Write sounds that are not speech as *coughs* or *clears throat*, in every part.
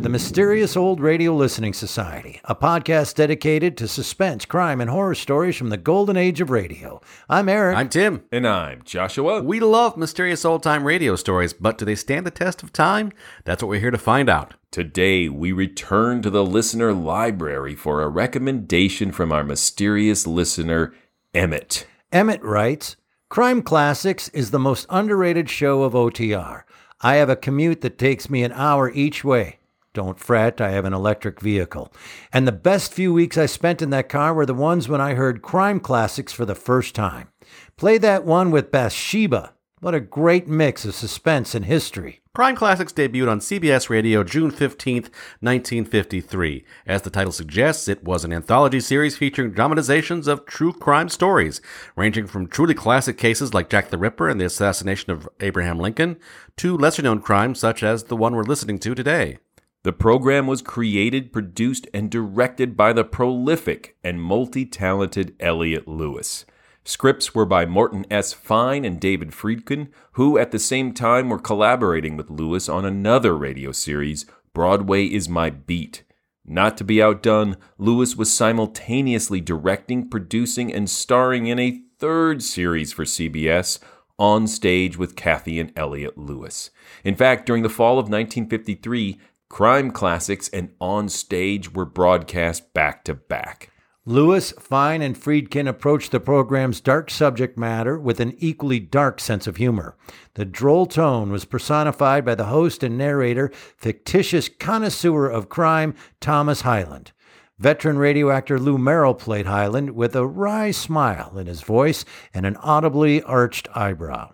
to the Mysterious Old Radio Listening Society, a podcast dedicated to suspense, crime, and horror stories from the golden age of radio. I'm Eric. I'm Tim. And I'm Joshua. We love mysterious old time radio stories, but do they stand the test of time? That's what we're here to find out. Today, we return to the listener library for a recommendation from our mysterious listener, Emmett. Emmett writes Crime Classics is the most underrated show of OTR. I have a commute that takes me an hour each way. Don't fret, I have an electric vehicle. And the best few weeks I spent in that car were the ones when I heard Crime Classics for the first time. Play that one with Bathsheba. What a great mix of suspense and history. Crime Classics debuted on CBS Radio June 15th, 1953. As the title suggests, it was an anthology series featuring dramatizations of true crime stories, ranging from truly classic cases like Jack the Ripper and the assassination of Abraham Lincoln, to lesser known crimes such as the one we're listening to today. The program was created, produced, and directed by the prolific and multi talented Elliott Lewis. Scripts were by Morton S. Fine and David Friedkin, who at the same time were collaborating with Lewis on another radio series, Broadway is My Beat. Not to be outdone, Lewis was simultaneously directing, producing, and starring in a third series for CBS, On Stage with Cathy and Elliott Lewis. In fact, during the fall of 1953, Crime Classics and On Stage were broadcast back to back. Lewis, Fine, and Friedkin approached the program's dark subject matter with an equally dark sense of humor. The droll tone was personified by the host and narrator, fictitious connoisseur of crime, Thomas Hyland. Veteran radio actor Lou Merrill played Hyland with a wry smile in his voice and an audibly arched eyebrow.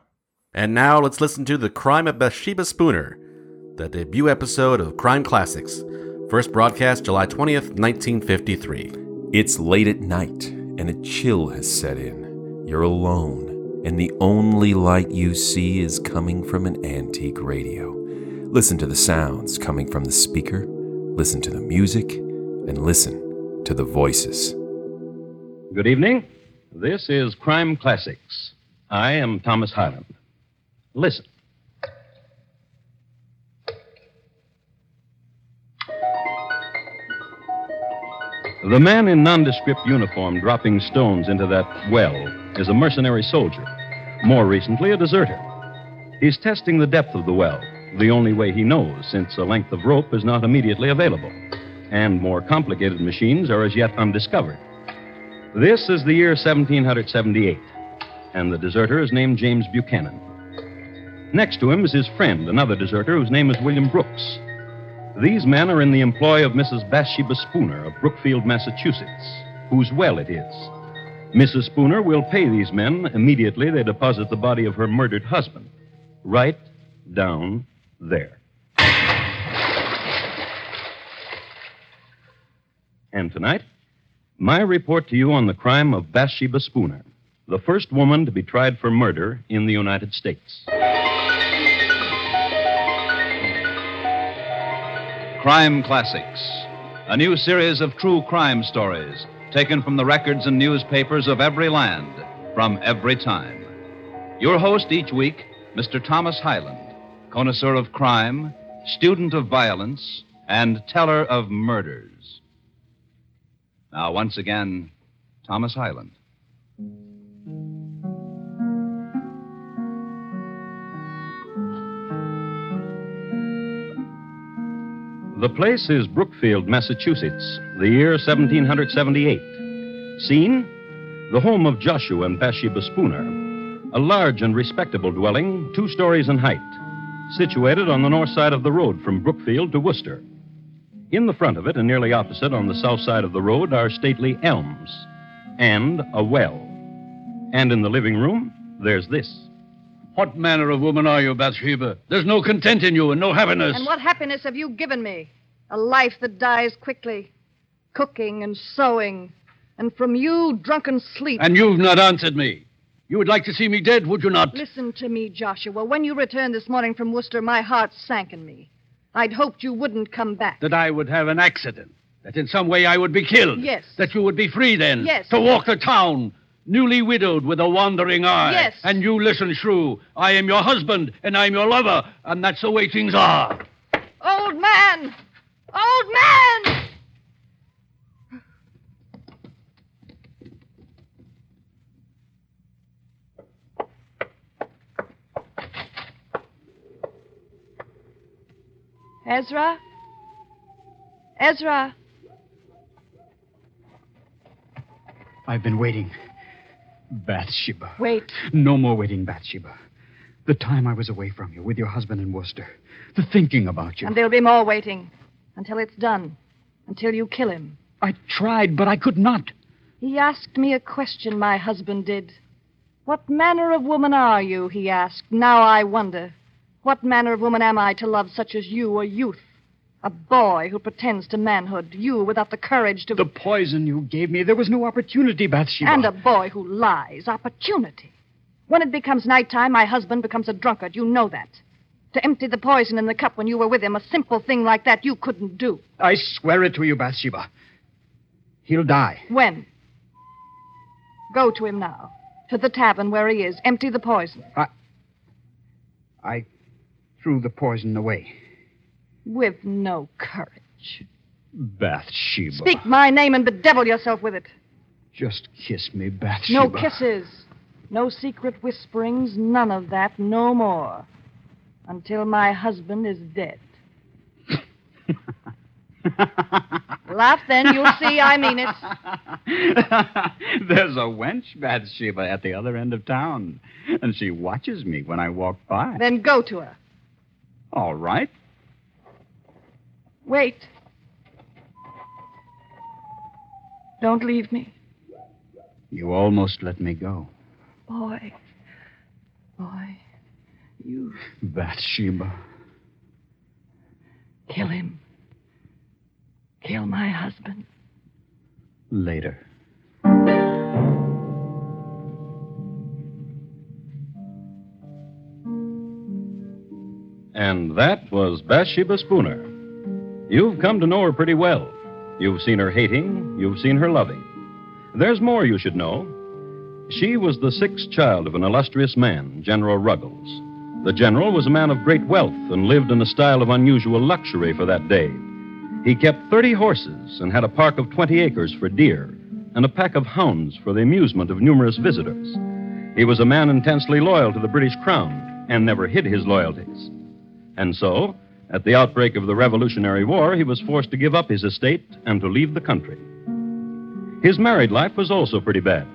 And now let's listen to The Crime of Bathsheba Spooner, the debut episode of Crime Classics. First broadcast July 20th, 1953. It's late at night, and a chill has set in. You're alone, and the only light you see is coming from an antique radio. Listen to the sounds coming from the speaker, listen to the music, and listen to the voices. Good evening. This is Crime Classics. I am Thomas Hyland. Listen. The man in nondescript uniform dropping stones into that well is a mercenary soldier, more recently, a deserter. He's testing the depth of the well, the only way he knows, since a length of rope is not immediately available, and more complicated machines are as yet undiscovered. This is the year 1778, and the deserter is named James Buchanan. Next to him is his friend, another deserter whose name is William Brooks. These men are in the employ of Mrs. Bathsheba Spooner of Brookfield, Massachusetts, whose well it is. Mrs. Spooner will pay these men immediately they deposit the body of her murdered husband. Right down there. And tonight, my report to you on the crime of Bathsheba Spooner, the first woman to be tried for murder in the United States. Crime Classics, a new series of true crime stories taken from the records and newspapers of every land, from every time. Your host each week, Mr. Thomas Hyland, connoisseur of crime, student of violence, and teller of murders. Now, once again, Thomas Hyland. The place is Brookfield, Massachusetts, the year 1778. Scene? The home of Joshua and Bathsheba Spooner, a large and respectable dwelling, two stories in height, situated on the north side of the road from Brookfield to Worcester. In the front of it, and nearly opposite on the south side of the road, are stately elms and a well. And in the living room, there's this. What manner of woman are you, Bathsheba? There's no content in you and no happiness. And what happiness have you given me? A life that dies quickly. cooking and sewing, and from you, drunken sleep. And you've not answered me. You would like to see me dead, would you not? Listen to me, Joshua. When you returned this morning from Worcester, my heart sank in me. I'd hoped you wouldn't come back. That I would have an accident. That in some way I would be killed. Yes. That you would be free then. Yes. To walk the town, newly widowed with a wandering eye. Yes. And you listen, Shrew. I am your husband, and I'm your lover, and that's the way things are. Old man! Old man! Ezra? Ezra? I've been waiting. Bathsheba. Wait. No more waiting, Bathsheba. The time I was away from you with your husband in Worcester. The thinking about you. And there'll be more waiting until it's done. Until you kill him. I tried, but I could not. He asked me a question, my husband did. What manner of woman are you? He asked. Now I wonder. What manner of woman am I to love such as you, a youth? A boy who pretends to manhood. You without the courage to. The poison you gave me, there was no opportunity, Bathsheba. And a boy who lies. Opportunity. When it becomes nighttime, my husband becomes a drunkard. You know that. To empty the poison in the cup when you were with him, a simple thing like that you couldn't do. I swear it to you, Bathsheba. He'll die. When? Go to him now. To the tavern where he is. Empty the poison. I I threw the poison away. With no courage. Bathsheba. Speak my name and bedevil yourself with it. Just kiss me, Bathsheba. No kisses. No secret whisperings. None of that. No more. Until my husband is dead. *laughs* Laugh then. You'll see I mean it. *laughs* There's a wench, Bathsheba, at the other end of town. And she watches me when I walk by. Then go to her. All right. Wait. Don't leave me. You almost let me go. Boy. Boy. You Bathsheba. kill him. Kill my husband. Later. And that was Bathsheba Spooner. You've come to know her pretty well. You've seen her hating, you've seen her loving. There's more you should know. She was the sixth child of an illustrious man, General Ruggles. The general was a man of great wealth and lived in a style of unusual luxury for that day. He kept 30 horses and had a park of 20 acres for deer and a pack of hounds for the amusement of numerous visitors. He was a man intensely loyal to the British Crown and never hid his loyalties. And so, at the outbreak of the Revolutionary War, he was forced to give up his estate and to leave the country. His married life was also pretty bad,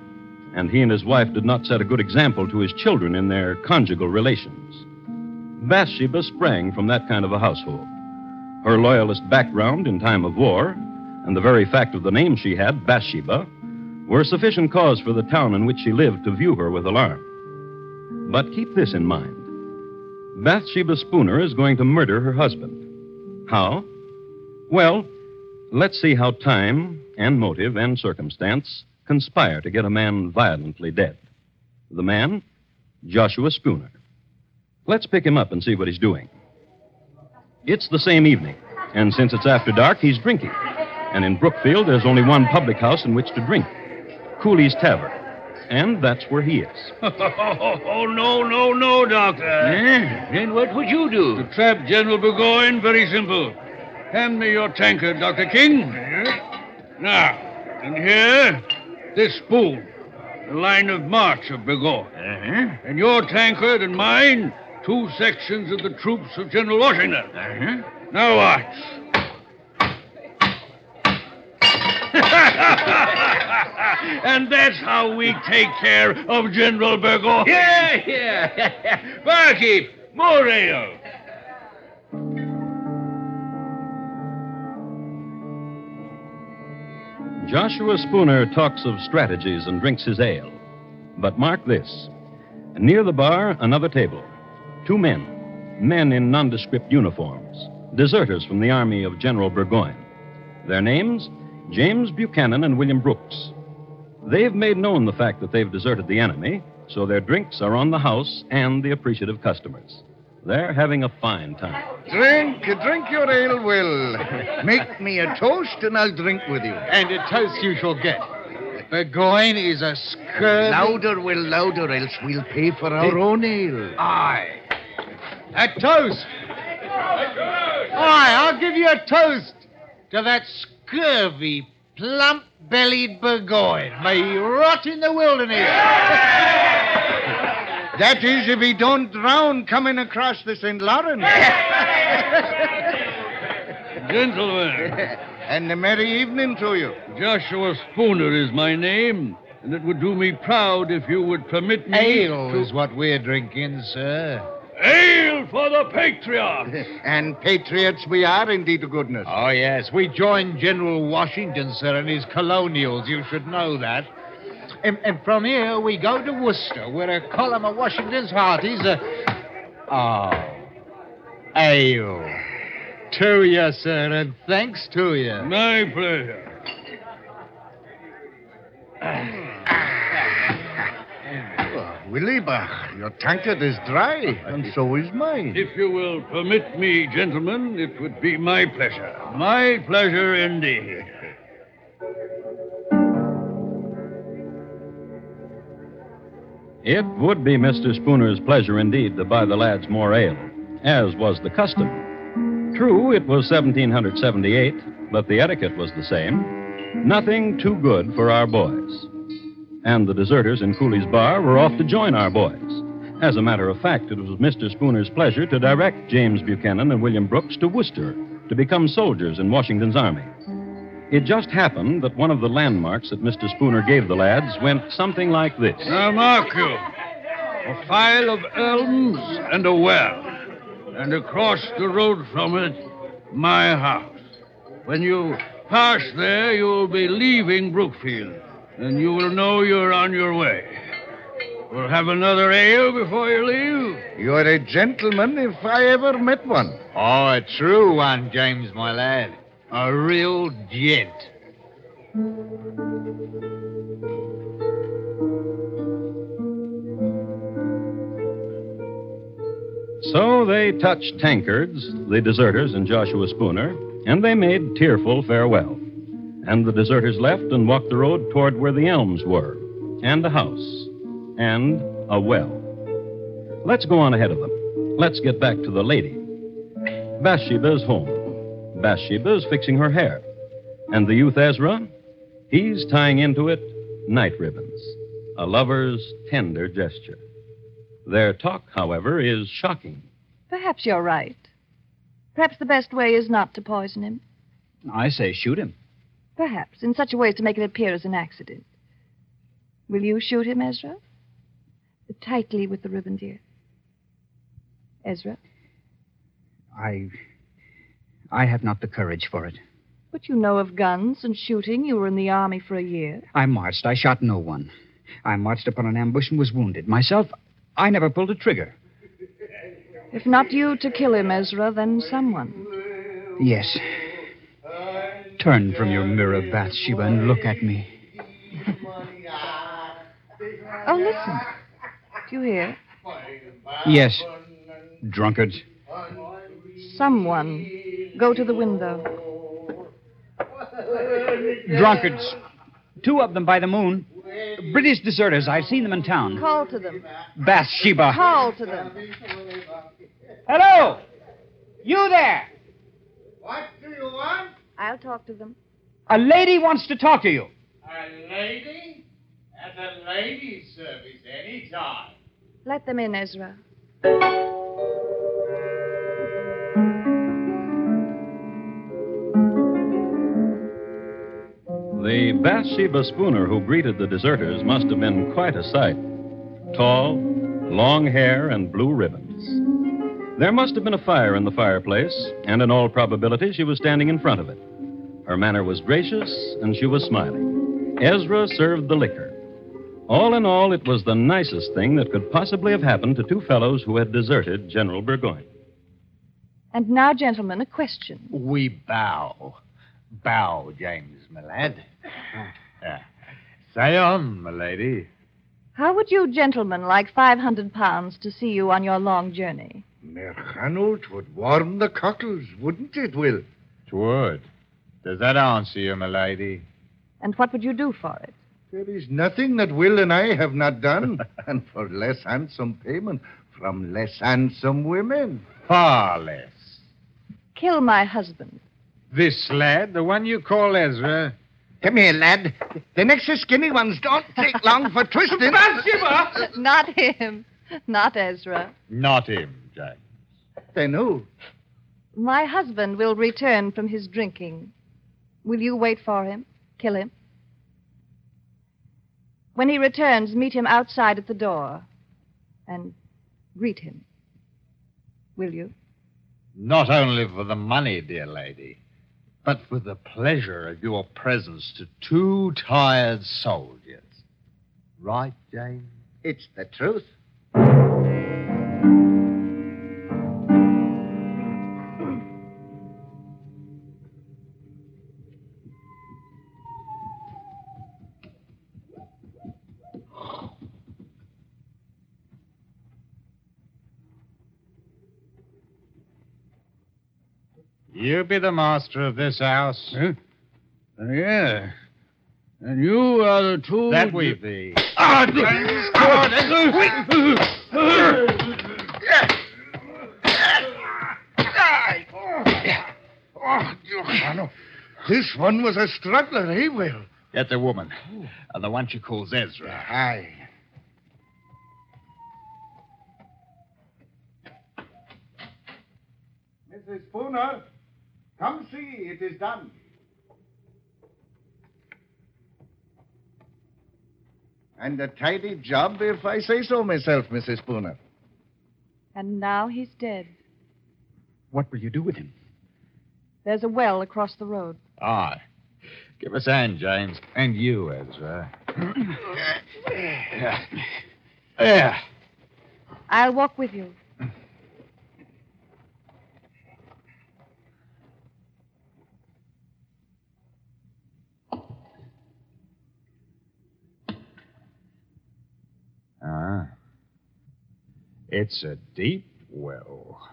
and he and his wife did not set a good example to his children in their conjugal relations. Bathsheba sprang from that kind of a household. Her loyalist background in time of war, and the very fact of the name she had, Bathsheba, were sufficient cause for the town in which she lived to view her with alarm. But keep this in mind. Bathsheba Spooner is going to murder her husband. How? Well, let's see how time and motive and circumstance conspire to get a man violently dead. The man, Joshua Spooner. Let's pick him up and see what he's doing. It's the same evening, and since it's after dark, he's drinking. And in Brookfield, there's only one public house in which to drink Cooley's Tavern. And that's where he is. *laughs* Oh, no, no, no, Doctor. Then what would you do? To trap General Burgoyne, very simple. Hand me your tankard, Dr. King. Now, and here, this spoon, the line of march of Burgoyne. Uh-huh. And your tankard and mine, two sections of the troops of General Washington. Uh-huh. Now watch. *laughs* and that's how we take care of General Burgoyne. Yeah, yeah. *laughs* Barkeep, more ale. Joshua Spooner talks of strategies and drinks his ale. But mark this near the bar, another table. Two men, men in nondescript uniforms, deserters from the army of General Burgoyne. Their names James Buchanan and William Brooks. They've made known the fact that they've deserted the enemy, so their drinks are on the house and the appreciative customers. They're having a fine time. Drink, drink your ale, Will. Make me a toast, and I'll drink with you. And a toast you shall get. Burgoyne is a scurvy... Louder, Will, louder, else we'll pay for our own ale. Aye. A toast. Aye, I'll give you a toast to that scurvy, plump-bellied Burgoyne. May he rot in the wilderness. *laughs* That is, if he don't drown coming across the St. Lawrence. *laughs* Gentlemen, *laughs* and a merry evening to you. Joshua Spooner is my name, and it would do me proud if you would permit me Ale to... is what we're drinking, sir. Ale for the Patriots! *laughs* and patriots we are, indeed, to goodness. Oh, yes. We joined General Washington, sir, and his colonials. You should know that. And, and from here, we go to Worcester, where a column of Washington's hearties are. Uh, oh. Ale. To you, sir, and thanks to you. My pleasure. *clears throat* Oh, Willie Bach, your tankard is dry, and so is mine. If you will permit me, gentlemen, it would be my pleasure. My pleasure indeed. It would be Mr. Spooner's pleasure indeed to buy the lads more ale, as was the custom. True, it was 1778, but the etiquette was the same. Nothing too good for our boys. And the deserters in Cooley's bar were off to join our boys. As a matter of fact, it was Mr. Spooner's pleasure to direct James Buchanan and William Brooks to Worcester to become soldiers in Washington's army. It just happened that one of the landmarks that Mr. Spooner gave the lads went something like this. Now, mark you. A file of elms and a well. And across the road from it, my house. When you pass there, you'll be leaving Brookfield. And you will know you're on your way. We'll have another ale before you leave. You're a gentleman if I ever met one. Oh, a true one, James, my lad. A real gent. So they touched tankards, the deserters and Joshua Spooner, and they made tearful farewell. And the deserters left and walked the road toward where the elms were, and a house, and a well. Let's go on ahead of them. Let's get back to the lady. Bathsheba's home. Bathsheba's fixing her hair. And the youth Ezra? He's tying into it night ribbons, a lover's tender gesture. Their talk, however, is shocking. Perhaps you're right. Perhaps the best way is not to poison him. I say shoot him. Perhaps, in such a way as to make it appear as an accident. Will you shoot him, Ezra? Tightly with the ribbon, dear. Ezra? I. I have not the courage for it. But you know of guns and shooting. You were in the army for a year. I marched. I shot no one. I marched upon an ambush and was wounded. Myself, I never pulled a trigger. If not you to kill him, Ezra, then someone. Yes. Turn from your mirror, Bathsheba, and look at me. Oh, listen. Do you hear? Yes. Drunkards. Someone. Go to the window. Drunkards. Two of them by the moon. British deserters. I've seen them in town. Call to them. Bathsheba. Call to them. Hello! You there! What do you want? I'll talk to them. A lady wants to talk to you. A lady? At a lady's service any time. Let them in, Ezra. The Bathsheba Spooner who greeted the deserters must have been quite a sight. Tall, long hair, and blue ribbons. There must have been a fire in the fireplace, and in all probability, she was standing in front of it. Her manner was gracious, and she was smiling. Ezra served the liquor. All in all, it was the nicest thing that could possibly have happened to two fellows who had deserted General Burgoyne. And now, gentlemen, a question. We bow. Bow, James, my lad. Ah, *sighs* Say on, my lady. How would you gentlemen like 500 pounds to see you on your long journey? Merchanult would warm the cockles, wouldn't it, Will? Twould. Does that answer you, my lady? And what would you do for it? There is nothing that Will and I have not done, *laughs* and for less handsome payment from less handsome women. Far less. Kill my husband. This lad, the one you call Ezra. Come here, lad. The next skinny ones don't take long for twisting. Not him. Not Ezra. Not him, James. Then who? My husband will return from his drinking. Will you wait for him? Kill him? When he returns, meet him outside at the door and greet him. Will you? Not only for the money, dear lady, but for the pleasure of your presence to two tired soldiers. Right, Jane? It's the truth. You be the master of this house. Huh? Uh, yeah. And you are the two. That we be. Ah, James, Oh, Johanno. This one was a struggler, eh, Will? Get the woman. And the one she calls Ezra. Aye. Mrs. Spooner, come see. It is done. And a tidy job, if I say so myself, Mrs. Spooner. And now he's dead. What will you do with him? There's a well across the road. Aye. Give us a hand, James. And you, Ezra. *coughs* yeah. Yeah. I'll walk with you. Ah. It's a deep well.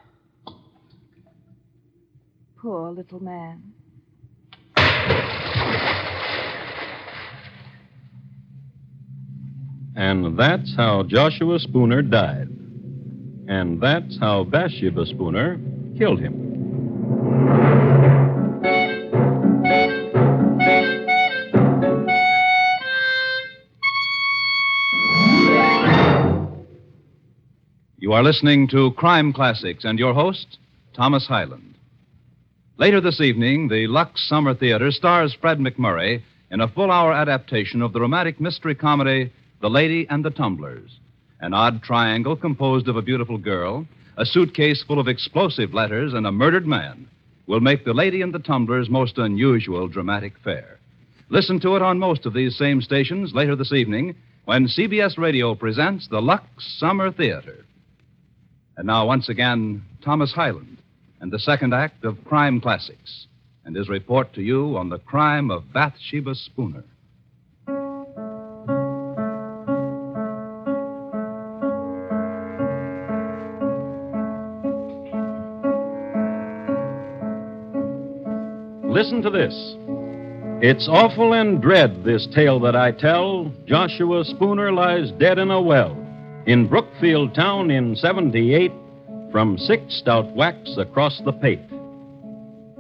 Poor little man. And that's how Joshua Spooner died. And that's how Bathsheba Spooner killed him. Are listening to Crime Classics and your host, Thomas Hyland. Later this evening, the Lux Summer Theater stars Fred MacMurray in a full hour adaptation of the romantic mystery comedy, The Lady and the Tumblers. An odd triangle composed of a beautiful girl, a suitcase full of explosive letters, and a murdered man will make The Lady and the Tumblers' most unusual dramatic fare. Listen to it on most of these same stations later this evening when CBS Radio presents the Lux Summer Theater. And now, once again, Thomas Hyland and the second act of Crime Classics and his report to you on the crime of Bathsheba Spooner. Listen to this. It's awful and dread, this tale that I tell. Joshua Spooner lies dead in a well in Brookfield Town in 78 from six stout whacks across the pate.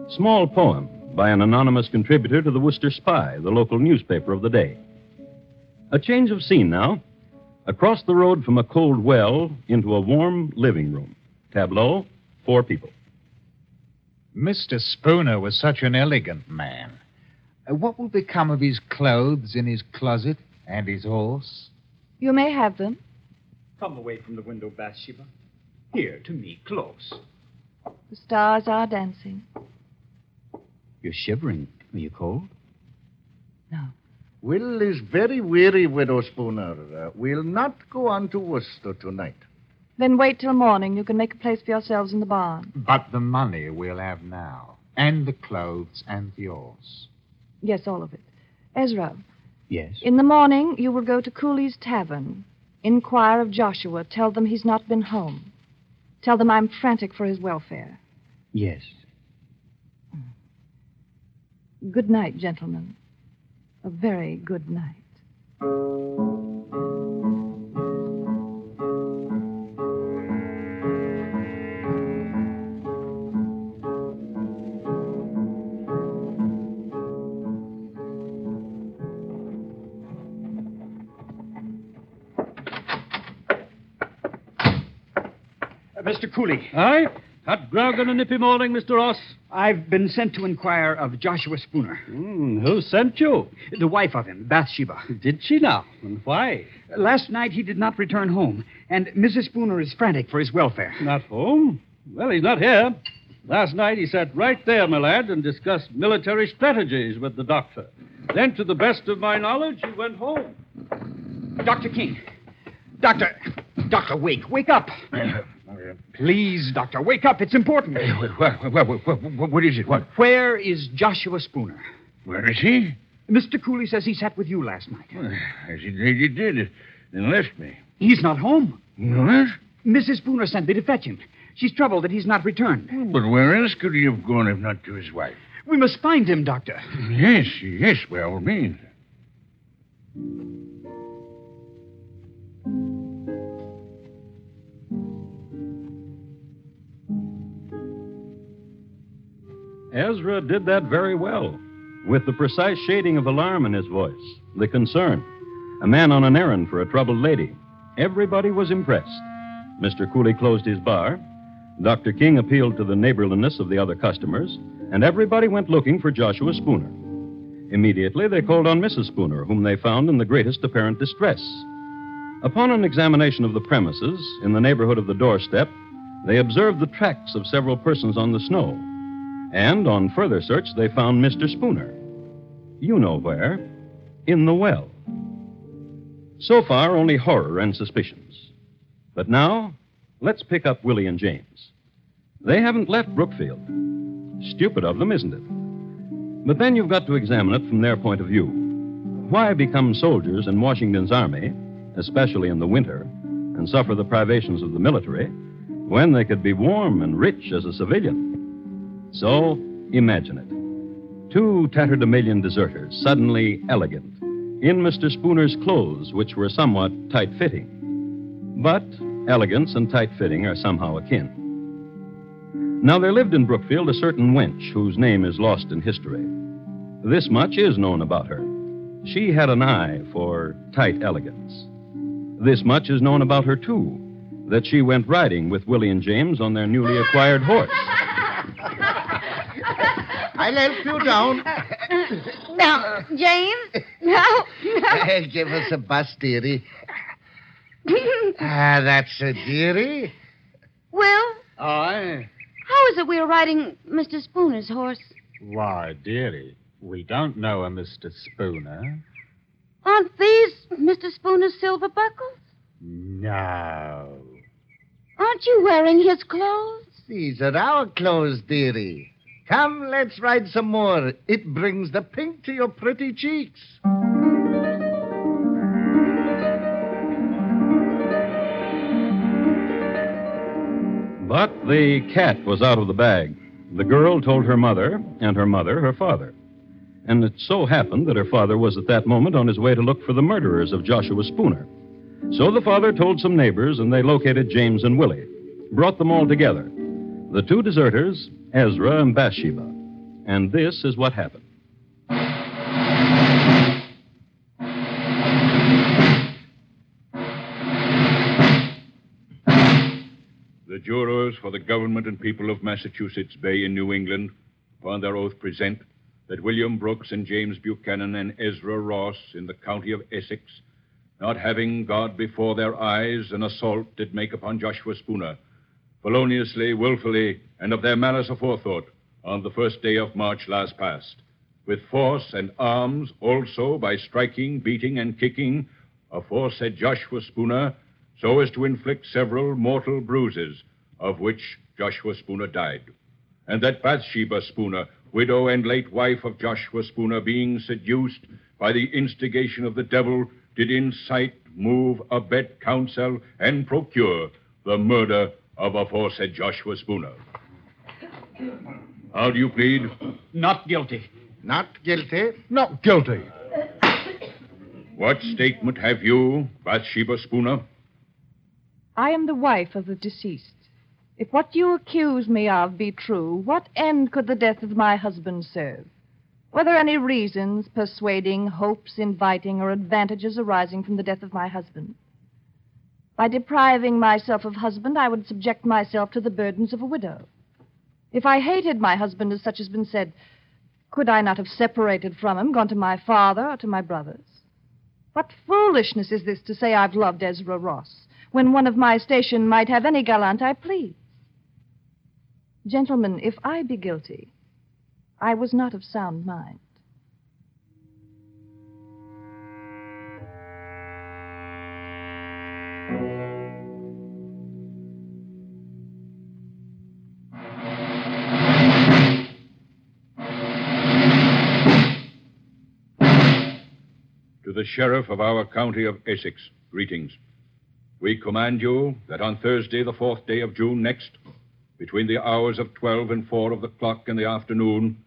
Small poem by an anonymous contributor to the Worcester Spy, the local newspaper of the day. A change of scene now. Across the road from a cold well into a warm living room. Tableau, four people. Mr. Spooner was such an elegant man. Uh, What will become of his clothes in his closet and his horse? You may have them. Come away from the window, Bathsheba. Here, to me, close. The stars are dancing. You're shivering. Are you cold? No. Will is very weary, Widow Spooner. Uh, we'll not go on to Worcester tonight. Then wait till morning. You can make a place for yourselves in the barn. But the money we'll have now. And the clothes and the horse. Yes, all of it. Ezra, Yes? in the morning you will go to Cooley's Tavern. Inquire of Joshua. Tell them he's not been home. Tell them I'm frantic for his welfare. Yes. Good night, gentlemen. A very good night. Mr. Cooley. Aye? Hot grog on a nippy morning, Mr. Ross? I've been sent to inquire of Joshua Spooner. Hmm, who sent you? The wife of him, Bathsheba. Did she now? And why? Last night he did not return home, and Mrs. Spooner is frantic for his welfare. Not home? Well, he's not here. Last night he sat right there, my lad, and discussed military strategies with the doctor. Then, to the best of my knowledge, he went home. Dr. King. Doctor. Doctor, wake. Wake up. *laughs* Please, Doctor, wake up. It's important. What, what, what, what, what is it? What? Where is Joshua Spooner? Where is he? Mr. Cooley says he sat with you last night. As he, he did, then left me. He's not home. What? Mrs. Spooner sent me to fetch him. She's troubled that he's not returned. Oh, but where else could he have gone if not to his wife? We must find him, Doctor. Yes, yes, by all means. Ezra did that very well, with the precise shading of alarm in his voice, the concern. A man on an errand for a troubled lady. Everybody was impressed. Mr. Cooley closed his bar. Dr. King appealed to the neighborliness of the other customers, and everybody went looking for Joshua Spooner. Immediately, they called on Mrs. Spooner, whom they found in the greatest apparent distress. Upon an examination of the premises, in the neighborhood of the doorstep, they observed the tracks of several persons on the snow. And on further search, they found Mr. Spooner. You know where? In the well. So far, only horror and suspicions. But now, let's pick up Willie and James. They haven't left Brookfield. Stupid of them, isn't it? But then you've got to examine it from their point of view. Why become soldiers in Washington's army, especially in the winter, and suffer the privations of the military, when they could be warm and rich as a civilian? So, imagine it. Two tatterdemalion deserters, suddenly elegant, in Mr. Spooner's clothes, which were somewhat tight fitting. But elegance and tight fitting are somehow akin. Now, there lived in Brookfield a certain wench whose name is lost in history. This much is known about her. She had an eye for tight elegance. This much is known about her, too that she went riding with Willie and James on their newly acquired horse. I'll help you down. *laughs* Now, James. Now, now. Give us a bus, dearie. *laughs* Ah, that's a dearie. Will, Aye. how is it we are riding Mr. Spooner's horse? Why, dearie, we don't know a Mr. Spooner. Aren't these Mr. Spooner's silver buckles? No. Aren't you wearing his clothes? These are our clothes, dearie. Come, let's ride some more. It brings the pink to your pretty cheeks. But the cat was out of the bag. The girl told her mother, and her mother her father. And it so happened that her father was at that moment on his way to look for the murderers of Joshua Spooner. So the father told some neighbors, and they located James and Willie, brought them all together. The two deserters, Ezra and Bathsheba. And this is what happened. The jurors for the government and people of Massachusetts Bay in New England, upon their oath, present that William Brooks and James Buchanan and Ezra Ross in the county of Essex, not having God before their eyes, an assault did make upon Joshua Spooner, feloniously, wilfully, and of their malice aforethought, on the first day of March last past, with force and arms also by striking, beating, and kicking aforesaid Joshua Spooner, so as to inflict several mortal bruises, of which Joshua Spooner died. and that Bathsheba Spooner, widow and late wife of Joshua Spooner, being seduced by the instigation of the devil, did incite, move, abet, counsel, and procure the murder of aforesaid Joshua Spooner. How do you plead? Not guilty. Not guilty? Not guilty. What statement have you, Bathsheba Spooner? I am the wife of the deceased. If what you accuse me of be true, what end could the death of my husband serve? Were there any reasons persuading, hopes inviting, or advantages arising from the death of my husband? By depriving myself of husband, I would subject myself to the burdens of a widow. If I hated my husband, as such has been said, could I not have separated from him, gone to my father or to my brothers? What foolishness is this to say I've loved Ezra Ross, when one of my station might have any gallant I please? Gentlemen, if I be guilty, I was not of sound mind. The sheriff of our county of Essex, greetings. We command you that on Thursday, the fourth day of June next, between the hours of 12 and 4 of the clock in the afternoon,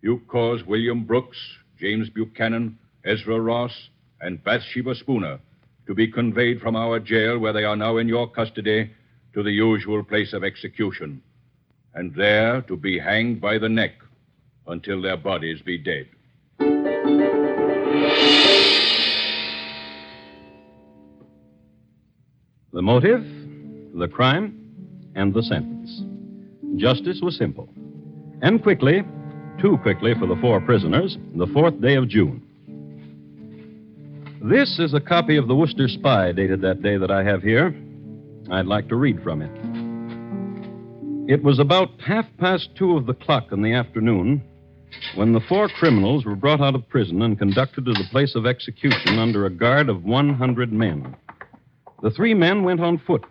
you cause William Brooks, James Buchanan, Ezra Ross, and Bathsheba Spooner to be conveyed from our jail, where they are now in your custody, to the usual place of execution, and there to be hanged by the neck until their bodies be dead. The motive, the crime, and the sentence. Justice was simple. And quickly, too quickly for the four prisoners, the fourth day of June. This is a copy of the Worcester Spy dated that day that I have here. I'd like to read from it. It was about half past two of the clock in the afternoon when the four criminals were brought out of prison and conducted to the place of execution under a guard of 100 men. The three men went on foot.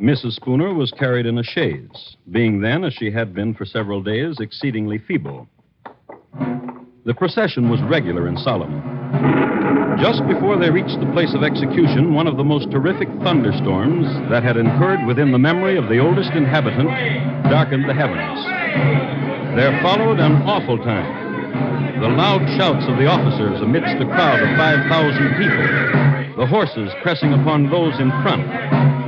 Mrs. Spooner was carried in a chaise, being then, as she had been for several days, exceedingly feeble. The procession was regular and solemn. Just before they reached the place of execution, one of the most terrific thunderstorms that had incurred within the memory of the oldest inhabitant darkened the heavens. There followed an awful time. The loud shouts of the officers amidst the crowd of 5,000 people, the horses pressing upon those in front,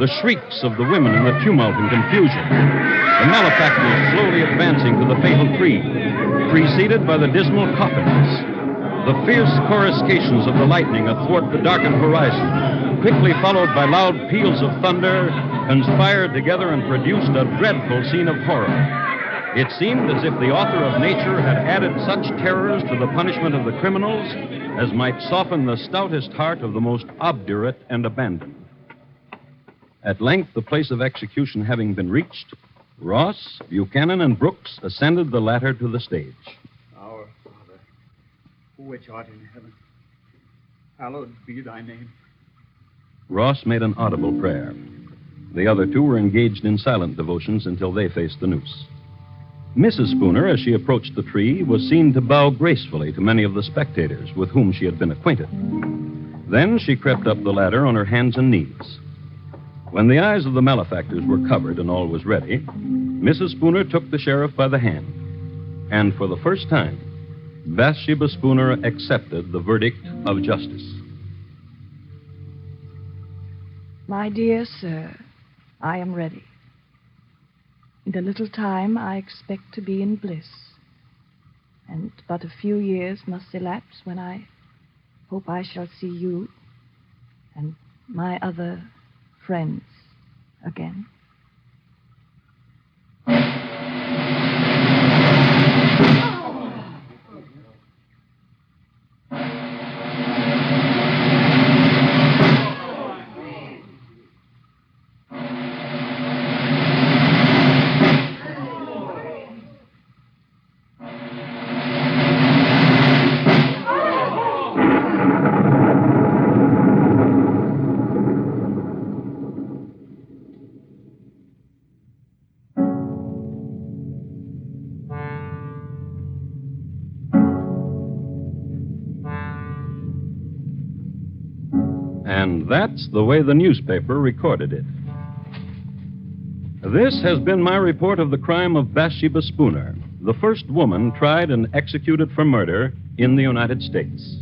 the shrieks of the women in the tumult and confusion, the malefactors slowly advancing to the fatal tree, preceded by the dismal coffins, the fierce coruscations of the lightning athwart the darkened horizon, quickly followed by loud peals of thunder, conspired together and produced a dreadful scene of horror. It seemed as if the author of nature had added such terrors to the punishment of the criminals as might soften the stoutest heart of the most obdurate and abandoned. At length, the place of execution having been reached, Ross, Buchanan, and Brooks ascended the ladder to the stage. Our Father, which art in heaven, hallowed be thy name. Ross made an audible prayer. The other two were engaged in silent devotions until they faced the noose. Mrs. Spooner, as she approached the tree, was seen to bow gracefully to many of the spectators with whom she had been acquainted. Then she crept up the ladder on her hands and knees. When the eyes of the malefactors were covered and all was ready, Mrs. Spooner took the sheriff by the hand. And for the first time, Bathsheba Spooner accepted the verdict of justice. My dear sir, I am ready. In a little time, I expect to be in bliss. And but a few years must elapse when I hope I shall see you and my other friends again. That's the way the newspaper recorded it. This has been my report of the crime of Bathsheba Spooner, the first woman tried and executed for murder in the United States.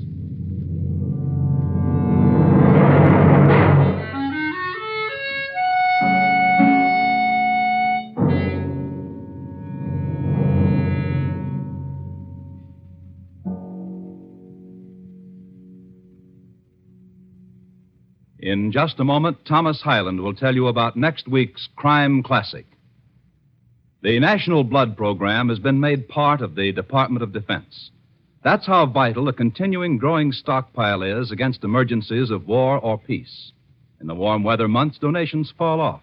In just a moment, Thomas Hyland will tell you about next week's Crime Classic. The National Blood Program has been made part of the Department of Defense. That's how vital a continuing growing stockpile is against emergencies of war or peace. In the warm weather months, donations fall off.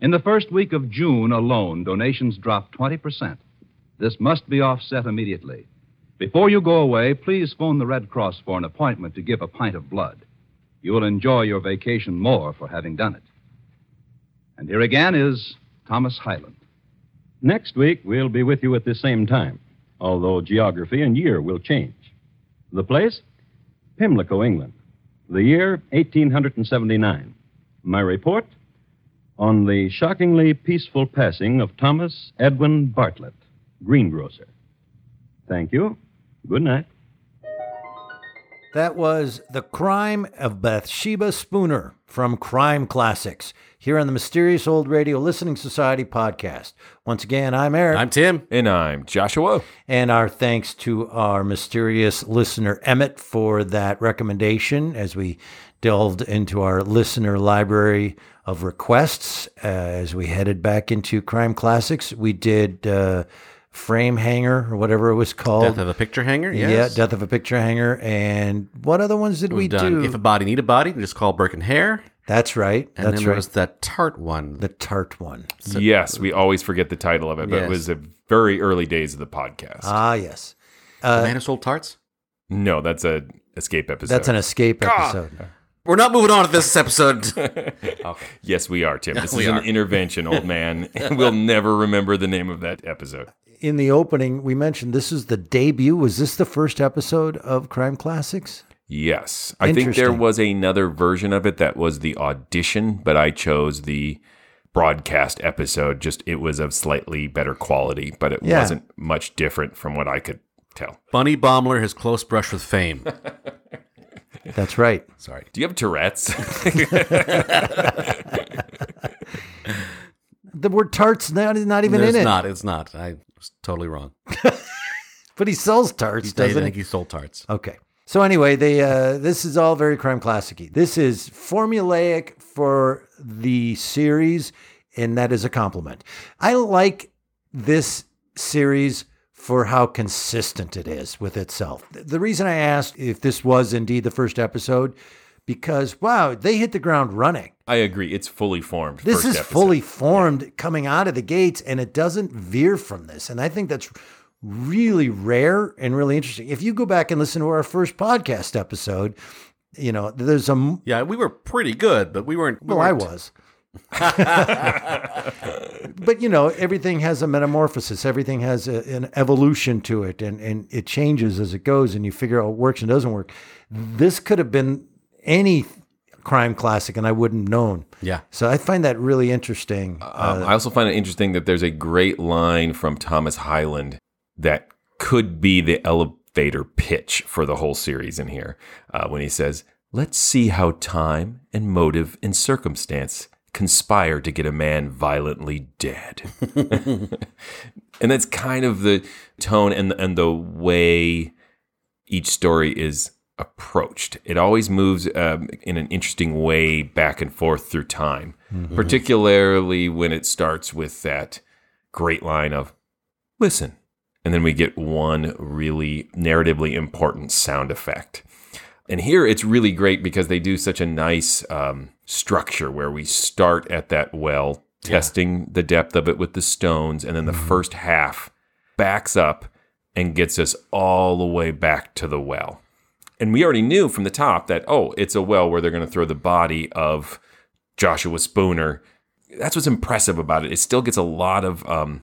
In the first week of June alone, donations drop 20%. This must be offset immediately. Before you go away, please phone the Red Cross for an appointment to give a pint of blood. You will enjoy your vacation more for having done it. And here again is Thomas Hyland. Next week, we'll be with you at the same time, although geography and year will change. The place? Pimlico, England. The year, 1879. My report? On the shockingly peaceful passing of Thomas Edwin Bartlett, greengrocer. Thank you. Good night. That was The Crime of Bathsheba Spooner from Crime Classics here on the Mysterious Old Radio Listening Society podcast. Once again, I'm Eric. I'm Tim. And I'm Joshua. And our thanks to our mysterious listener, Emmett, for that recommendation as we delved into our listener library of requests uh, as we headed back into Crime Classics. We did. Uh, frame hanger or whatever it was called. Death of a picture hanger, yes. Yeah, death of a picture hanger. And what other ones did We've we done do? If a body need a body, just call Burke and Hare. That's right. And That's then there right. was that tart one. The tart one. yes, we always forget the title of it, but Yes. it was the very early days of the podcast. Ah, yes. the Uh, man who sold tarts. no, that's a escape episode. that's an escape episode. We're not moving on to this episode. *laughs* okay. Yes, we are, Tim. This We is are. an intervention, old man. *laughs* we'll never remember the name of that episode. In the opening, we mentioned this is the debut. Was this the first episode of Crime Classics? Yes. I think there was another version of it that was the audition, but I chose the broadcast episode. Just it was of slightly better quality, but it Yeah. wasn't much different from what I could tell. Bunny Baumler has close brush with fame. *laughs* That's right. Sorry. Do you have Tourette's? *laughs* The word tart's not, not even It's in it. not. It's not. I was totally wrong. *laughs* But he sells tarts, I doesn't think he? he sold tarts. Okay. So anyway, they uh, this is all very crime classic This is formulaic for the series, and that is a compliment. I like this series for how consistent it is with itself. The reason I asked if this was indeed the first episode, because wow, they hit the ground running. I agree. It's fully formed. This is episode. fully formed coming out of the gates, and it doesn't veer from this. And I think that's really rare and really interesting. If you go back and listen to our first podcast episode, you know, there's a m- Yeah, we were pretty good, but we weren't. we well, I weren't- was. *laughs* but you know, everything has a metamorphosis. Everything has a, an evolution to it, and and it changes as it goes, and you figure out what works and doesn't work. This could have been any crime classic, and I wouldn't have known. Yeah. So I find that really interesting. Um, I also find it interesting that there's a great line from Thomas Hyland that could be the elevator pitch for the whole series in here uh, when he says, Let's see how time and motive and circumstance conspire to get a man violently dead. *laughs* *laughs* and that's kind of the tone and, and the way each story is approached. It always moves um, in an interesting way back and forth through time, Mhm. particularly when it starts with that great line of, listen. And then we get one really narratively important sound effect. And here it's really great because they do such a nice um, structure where we start at that well, Yeah. testing the depth of it with the stones, and then the first half backs up and gets us all the way back to the well. And we already knew from the top that, oh, it's a well where they're going to throw the body of Joshua Spooner. That's what's impressive about it. It still gets a lot of um,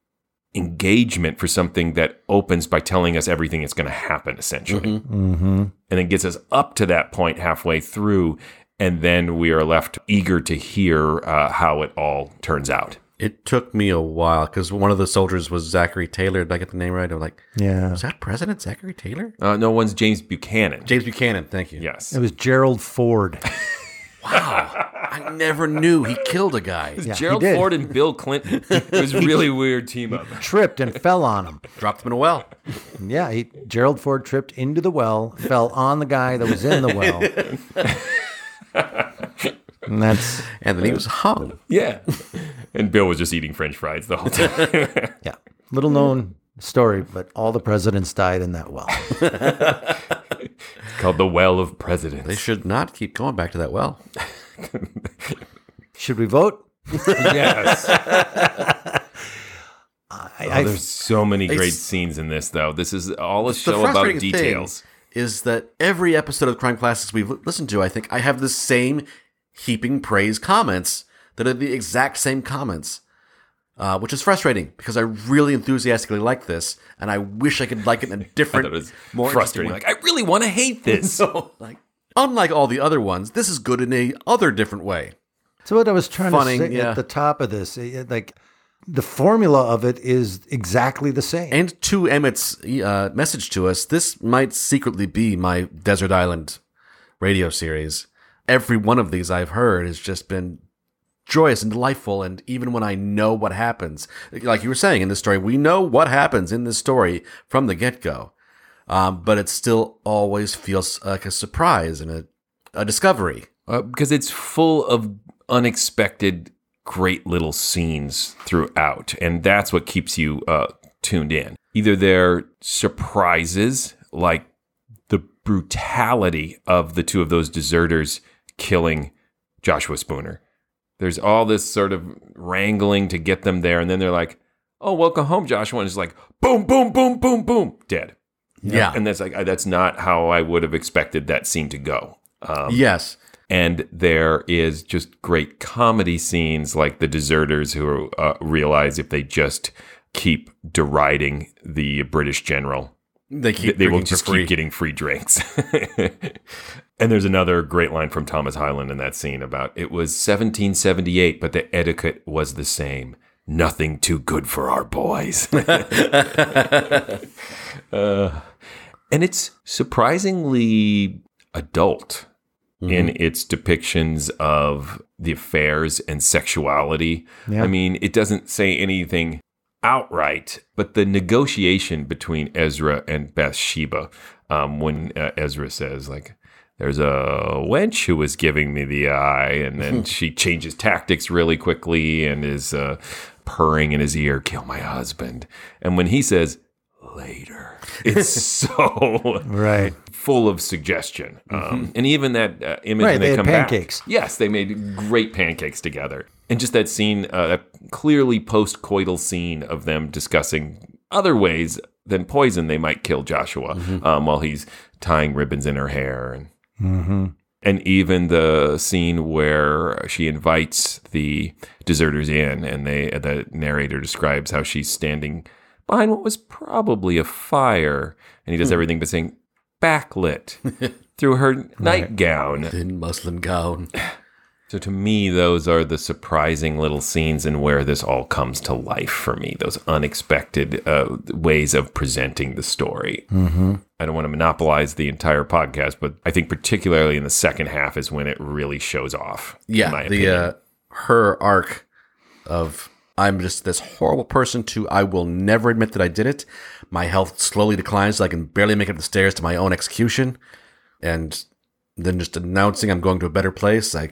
engagement for something that opens by telling us everything that's going to happen, essentially Mm-hmm. and then gets us up to that point halfway through and then we are left eager to hear uh, how it all turns out. It took me a while because one of the soldiers was Zachary Taylor. Did I get the name right? I'm like, Yeah. is that President Zachary Taylor? Uh, no one's James Buchanan. James Buchanan. Thank you. Yes. It was Gerald Ford. *laughs* Wow, I never knew he killed a guy. Yeah, Gerald. Ford and Bill Clinton. *laughs* It was a really weird team up. *laughs* Tripped and fell on him. Dropped him in a well. Yeah, he, Gerald Ford tripped into the well, fell on the guy that was in the well. And that's *laughs* And then he was uh, hung. Yeah. And Bill was just eating French fries the whole time. *laughs* yeah, little known story, but all the presidents died in that well. called the Well of Presidents. They should not keep going back to that well. *laughs* Should we vote? yes. I, Oh, there's so many great scenes in this, though. This is all a show about frustrating thing details. is that every episode of Crime Classics we've listened to, I think I have the same heaping praise comments that are the exact same comments, uh, which is frustrating because I really enthusiastically like this, and I wish I could like it in a *laughs* different, thought it was more frustrating. interesting Like, I really want to hate *laughs* this. no, like *laughs* unlike all the other ones, this is good in a other different way. so what I was trying Funny, to say yeah. at the top of this, like the formula of it is exactly the same. And to Emmett's uh, message to us, this might secretly be my Desert Island radio series. Every one of these I've heard has just been joyous and delightful. And even when I know what happens, like you were saying in this story, we know what happens in this story from the get go. Um, but it still always feels like a surprise and a, a discovery. Uh, because it's full of unexpected, great little scenes throughout, and that's what keeps you uh, tuned in. Either they're surprises, like the brutality of the two of those deserters killing Joshua Spooner. There's all this sort of wrangling to get them there, and then they're like, "Oh, welcome home, Joshua," and it's like, boom, boom, boom, boom, boom, dead. Yeah. and that's like that's not how I would have expected that scene to go. Um, yes. and there is just great comedy scenes like the deserters who uh, realize if they just keep deriding the British general, They keep they will just keep getting free drinks. *laughs* and there's another great line from Thomas Hyland in that scene about it was 1778, but the etiquette was the same. Nothing too good for our boys. *laughs* uh, and it's surprisingly adult in its depictions of the affairs and sexuality. Yeah. I mean, it doesn't say anything outright, but the negotiation between Ezra and Bathsheba, um, when uh, Ezra says, like, there's a wench who was giving me the eye, and then *laughs* she changes tactics really quickly and is uh, purring in his ear, kill my husband. And when he says, later, *laughs* it's so right. full of suggestion. Um, and even that uh, image Right, when they they, had come pancakes. back. Yes, they made great pancakes together. And just that scene, uh, that clearly post-coital scene of them discussing other ways than poison they might kill Joshua um, while he's tying ribbons in her hair and Mm-hmm. and even the scene where she invites the deserters in and they the narrator describes how she's standing behind what was probably a fire and he does Hmm. everything but saying backlit *laughs* through her nightgown Thin muslin gown. *laughs* so to me those are the surprising little scenes and where this all comes to life for me those unexpected uh, ways of presenting the story Mm-hmm. I don't want to monopolize the entire podcast, but I think particularly in the second half is when it really shows off. in Yeah, my the uh, her arc of I'm just this horrible person to I will never admit that I did it. My health slowly declines, so I can barely make it up the stairs to my own execution, and then just announcing I'm going to a better place. I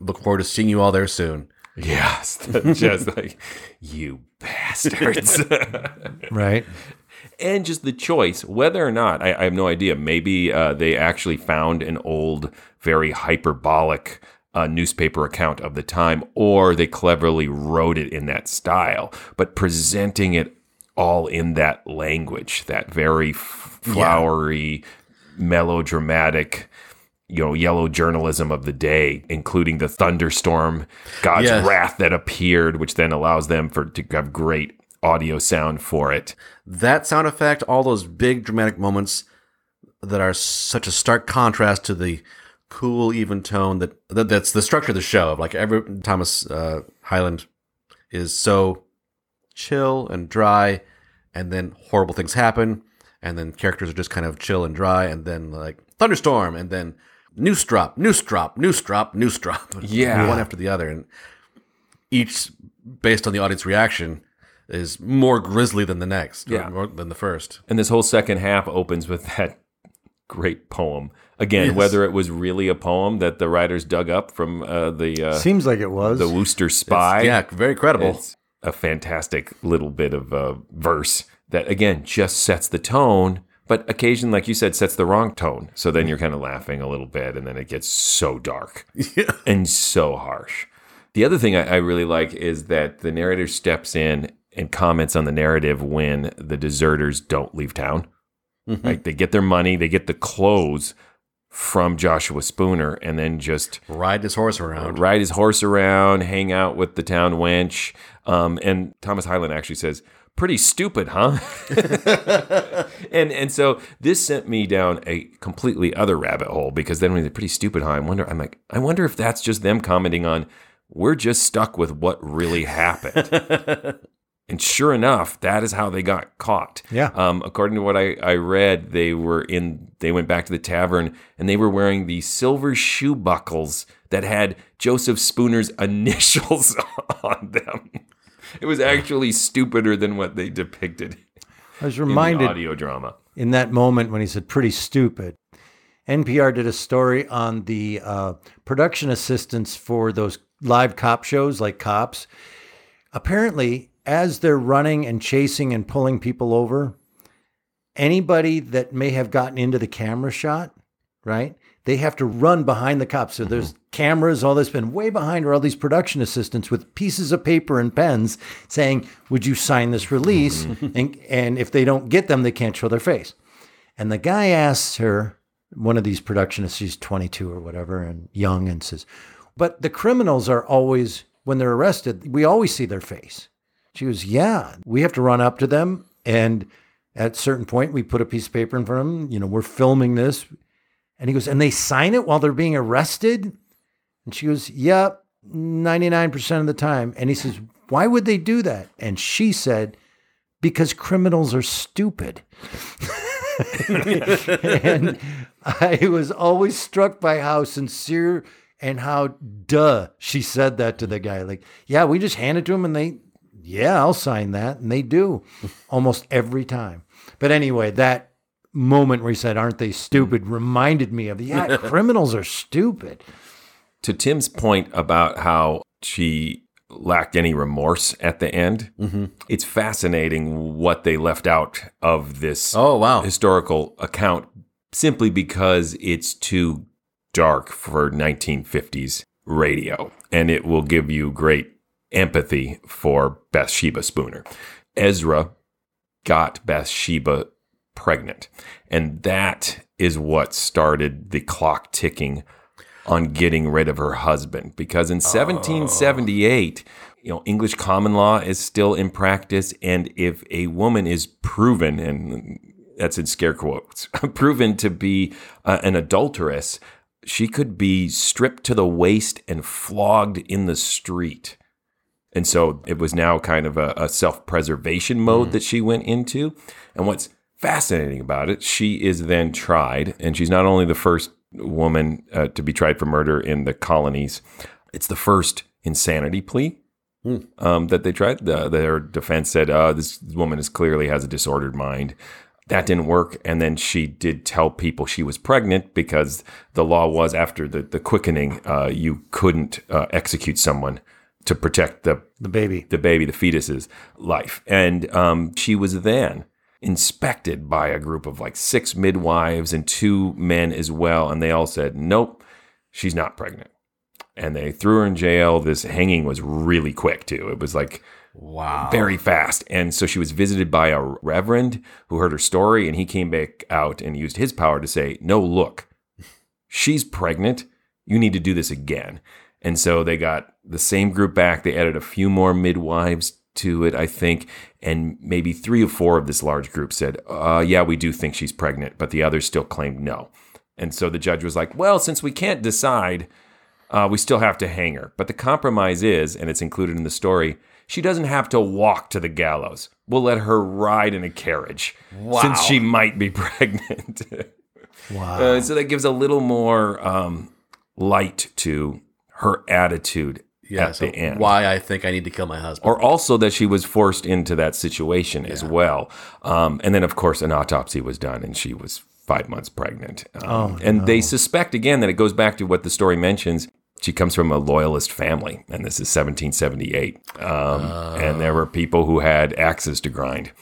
look forward to seeing you all there soon. yes, *laughs* just like you bastards. *laughs* Right. and just the choice, whether or not I, I have no idea. Maybe uh, they actually found an old, very hyperbolic uh, newspaper account of the time, or they cleverly wrote it in that style, but presenting it all in that language, that very f- flowery, melodramatic. You know, yellow journalism of the day, including the thunderstorm, God's Yes. wrath that appeared, which then allows them for to have great audio sound for it. That sound effect, all those big dramatic moments that are such a stark contrast to the cool, even tone that, that that's the structure of the show. Of like every Thomas uh, Hyland is so chill and dry, and then horrible things happen, and then characters are just kind of chill and dry, and then like thunderstorm, and then noose drop, noose drop, noose drop, noose drop. *laughs* Yeah. one after the other, and each based on the audience reaction is more grisly than the next, or Yeah. more than the first. And this whole second half opens with that great poem. Again, Yes. whether it was really a poem that the writers dug up from uh, the uh, Seems like it was. the Worcester Spy. yeah, very credible. It's a fantastic little bit of uh, verse that again just sets the tone, but occasion, like you said, sets the wrong tone. So then you're kind of laughing a little bit, and then it gets so dark *laughs* and so harsh. The other thing I, I really like is that the narrator steps in and comments on the narrative when the deserters don't leave town. Mhm. Like they get their money, they get the clothes from Joshua Spooner, and then just ride his horse around, ride his horse around, hang out with the town wench. Um, and Thomas Hyland actually says, "Pretty stupid, huh?" *laughs* and and so this sent me down a completely other rabbit hole because then when he's pretty stupid, huh? I wonder. I'm like, I wonder if that's just them commenting on we're just stuck with what really happened. *laughs* And sure enough, that is how they got caught. Yeah. Um, according to what I, I read, they were in. They went back to the tavern and they were wearing the silver shoe buckles that had Joseph Spooner's *laughs* initials on them. *laughs* It was actually stupider than what they depicted. I was reminded audio drama. in that moment when he said pretty stupid. NPR did a story on the uh, production assistants for those live cop shows like Cops. Apparently, as they're running and chasing and pulling people over, anybody that may have gotten into the camera shot, right? They have to run behind the cops. So mm-hmm. there's cameras, all this, been way behind are all these production assistants with pieces of paper and pens saying, Would you sign this release? Mm-hmm. and, and if they don't get them, they can't show their face. And the guy asks her, one of these productionists, she's 22 or whatever, and young, and says, But the criminals are always, when they're arrested, we always see their face. She goes, Yeah, we have to run up to them. And at a certain point, we put a piece of paper in front of them. You know, we're filming this. And he goes, And they sign it while they're being arrested? And she goes, Yep, 99% of the time. And he says, Why would they do that? And she said, Because criminals are stupid. *laughs* and I was always struck by how sincere and how duh she said that to the guy. Like, yeah, we just hand it to him and they, yeah, I'll sign that. And they do almost every time. But anyway, that moment where he said, aren't they stupid, reminded me of, yeah, *laughs* criminals are stupid. To Tim's point about how she lacked any remorse at the end, Mhm. it's fascinating what they left out of this Oh, wow. historical account simply because it's too dark for 1950s radio. And it will give you great empathy for Bathsheba Spooner. Ezra got Bathsheba pregnant. And that is what started the clock ticking on getting rid of her husband. Because in 1778, you know, English common law is still in practice. And if a woman is proven, and that's in scare quotes, *laughs* proven to be uh, an adulteress, she could be stripped to the waist and flogged in the street. And so it was now kind of a, a self preservation mode that she went into. And what's fascinating about it, she is then tried, and she's not only the first woman uh, to be tried for murder in the colonies, it's the first insanity plea. Um, that they tried. The, their defense said, uh, "This woman is clearly has a disordered mind." That didn't work, and then she did tell people she was pregnant because the law was after the the quickening, uh, you couldn't uh, execute someone to protect the The baby. the baby, the fetus's life. And um, she was then inspected by a group of like six midwives and two men as well. And they all said, nope, she's not pregnant. And they threw her in jail. This hanging was really quick, too. It was like, Wow. very fast. And so she was visited by a reverend who heard her story, and he came back out and used his power to say, No, look, she's pregnant. You need to do this again. And so they got the same group back. They added a few more midwives to it, I think. And maybe three or four of this large group said, uh, Yeah, we do think she's pregnant. But the others still claimed no. And so the judge was like, well, since we can't decide, uh, we still have to hang her. But the compromise is, and it's included in the story, she doesn't have to walk to the gallows. We'll let her ride in a carriage Wow. since she might be *laughs* pregnant. Wow. Uh, so that gives a little more um, light to her attitude Yeah, at so the end. why I think I need to kill my husband. Or also that she was forced into that situation as well. Um, and then, of course, an autopsy was done and she was five months pregnant. Um, Oh, and they suspect, again, that it goes back to what the story mentions. She comes from a loyalist family, and this is 1778. Um, And there were people who had axes to grind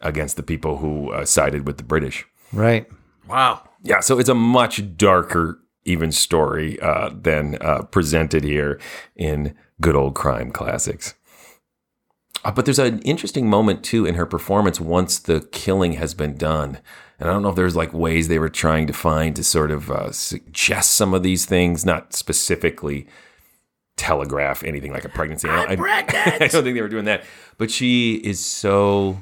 against the people who uh, sided with the British. Right. Wow. Yeah, so it's a much darker, even story uh, than uh, presented here in good old crime classics. Uh, but there's an interesting moment too in her performance once the killing has been done. And I don't know if there's like ways they were trying to find to sort of uh, suggest some of these things, not specifically telegraph anything like a pregnancy. I don't, I- *laughs* I don't think they were doing that. But she is so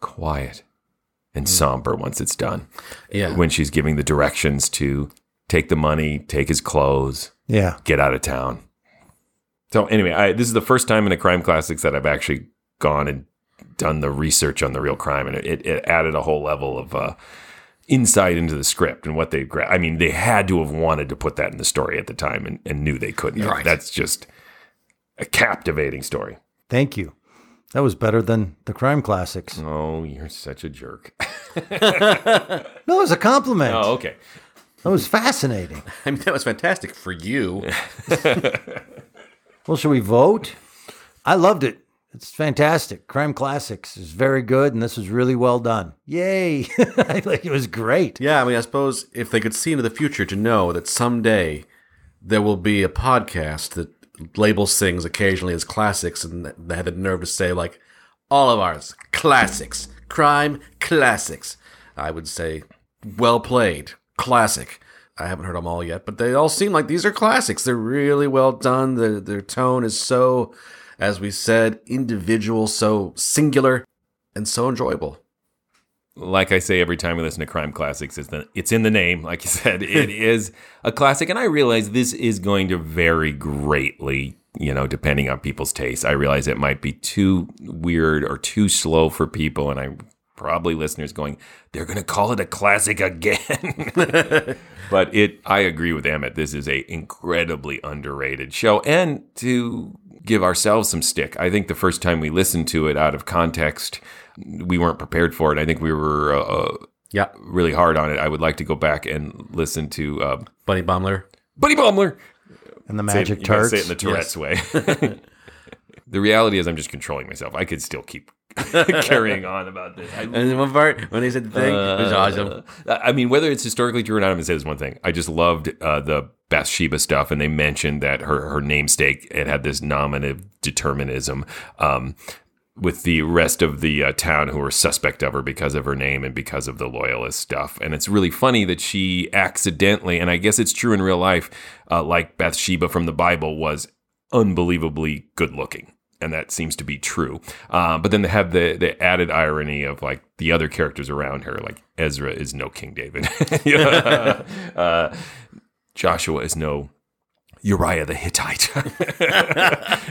quiet and somber once it's done. Yeah. When she's giving the directions to take the money, take his clothes, Yeah. get out of town. So anyway, I, this is the first time in a crime classics that I've actually gone and done the research on the real crime, and it, it added a whole level of uh, insight into the script and what they. Gra- I mean, they had to have wanted to put that in the story at the time, and, and knew they couldn't. Right. That's just a captivating story. Thank you. That was better than the crime classics. Oh, you're such a jerk. *laughs* No, it was a compliment. Oh, okay. That was fascinating. *laughs* I mean, that was fantastic for you. *laughs* Well, should we vote? I loved it. It's fantastic. Crime Classics is very good, and this was really well done. Yay! *laughs* I think it was great. Yeah, I mean, I suppose if they could see into the future to know that someday there will be a podcast that labels things occasionally as classics and they had the nerve to say, like, all of ours, classics, crime classics. I would say, well played, classic. I haven't heard them all yet, but they all seem like these are classics. They're really well done. Their, their tone is so, as we said, individual, so singular, and so enjoyable. like I say every time we listen to crime classics, is that it's in the name. Like you said, *laughs* it is a classic, and I realize this is going to vary greatly. You know, depending on people's tastes. I realize it might be too weird or too slow for people, and I probably listeners going, they're going to call it a classic again. *laughs* but it, I agree with Emmett. This is a incredibly underrated show, and to give ourselves some stick, I think the first time we listened to it out of context, we weren't prepared for it. I think we were uh, uh, yeah really hard on it. I would like to go back and listen to uh, Bunny Baumler. Bunny Baumler. And the Say it- Magic you gotta Say it in the Tourette's way. *laughs* the reality is, I'm just controlling myself. I could still keep *laughs* carrying on about this. I, And then one part when he said the thing, it was awesome. Uh, I mean, whether it's historically true or not, I'm gonna say this one thing. I just loved uh, the Bathsheba stuff, and they mentioned that her her namesake it had this nominative determinism. Um, with the rest of the uh, town who were suspect of her because of her name and because of the loyalist stuff. And it's really funny that she accidentally, and I guess it's true in real life, uh, like Bathsheba from the Bible, was unbelievably good looking. And that seems to be true. Uh, but then they have the, the added irony of like the other characters around her, like Ezra is no King David. *laughs* *laughs* Uh, Joshua is no Uriah the Hittite. *laughs*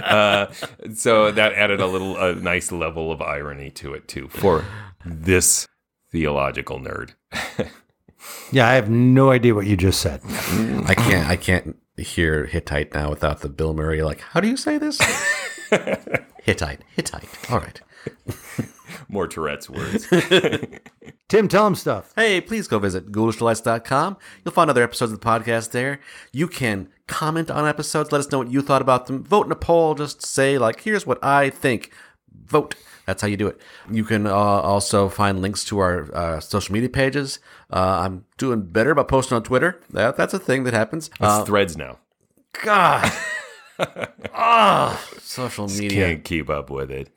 uh, so that added a little, a nice level of irony to it too for this theological nerd. Yeah, I have no idea what you just said. I can't. I can't hear Hittite now without the Bill Murray. Like, how do you say this? *laughs* Hittite. Hittite. All right. *laughs* More Tourette's words. *laughs* Tim, tell him stuff. Hey, please go visit ghoulishdelights.com. You'll find other episodes of the podcast there. You can comment on episodes. Let us know what you thought about them. Vote in a poll. Just say, like, here's what I think. Vote. That's how you do it. You can uh, also find links to our uh, social media pages. Uh, I'm doing better about posting on Twitter. That, that's a thing that happens. It's Uh, threads now. God. Ah, social Just media. Can't keep up with it.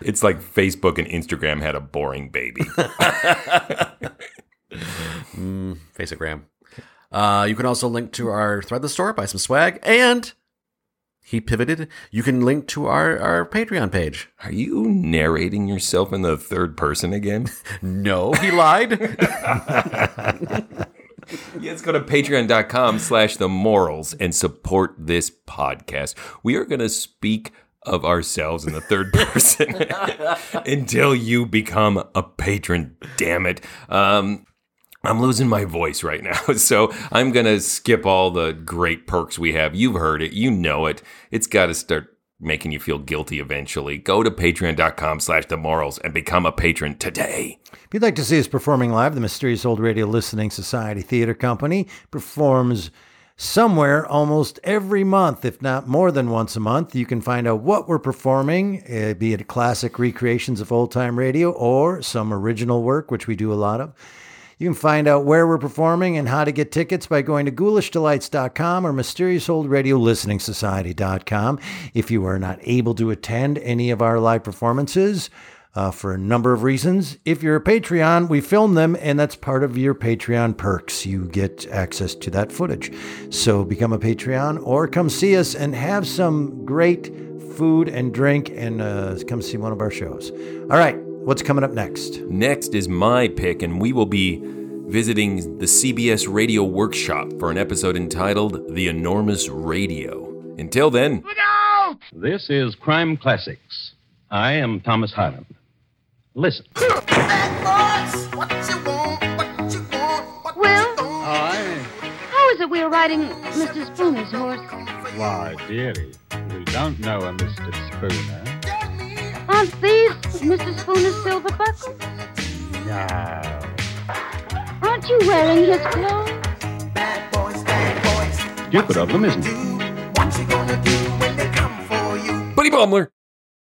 It's like Facebook and Instagram had a boring baby. *laughs* *laughs* mm, Faceagram. Uh, you can also link to our Threadless store, buy some swag, and he pivoted. You can link to our, our Patreon page. Are you narrating yourself in the third person again? *laughs* No, he lied. *laughs* Yes, go to patreon.com slash the morals and support this podcast. We are going to speak of ourselves in the third *laughs* person *laughs* until you become a patron, damn it. Um, I'm losing my voice right now, so I'm going to skip all the great perks we have. You've heard it. You know it. It's got to start making you feel guilty eventually. Go to patreon.com slash the morals and become a patron today. If you'd like to see us performing live, the Mysterious Old Radio Listening Society Theater Company performs somewhere almost every month, if not more than once a month. You can find out what we're performing, uh, be it classic recreations of old time radio or some original work, which we do a lot of. You can find out where we're performing and how to get tickets by going to ghoulishdelights.com or mysteriousOldRadioListeningsSociety.com. If you are not able to attend any of our live performances, uh, for a number of reasons. If you're a Patreon, we film them, and that's part of your Patreon perks. You get access to that footage. So become a Patreon or come see us and have some great food and drink and uh, come see one of our shows. All right, what's coming up next? Next is my pick, and we will be visiting the CBS Radio Workshop for an episode entitled The Enormous Radio. Until then, This is Crime Classics. I am Thomas Hyland. Listen. *laughs* Will? Aye. How is it we're riding Mr. Spooner's horse? Why, dearie, we don't know a Mr. Spooner. Aren't these Mr. Spooner's silver buckles? No. Aren't you wearing his clothes? Stupid of them, isn't it? Buddy Bumler.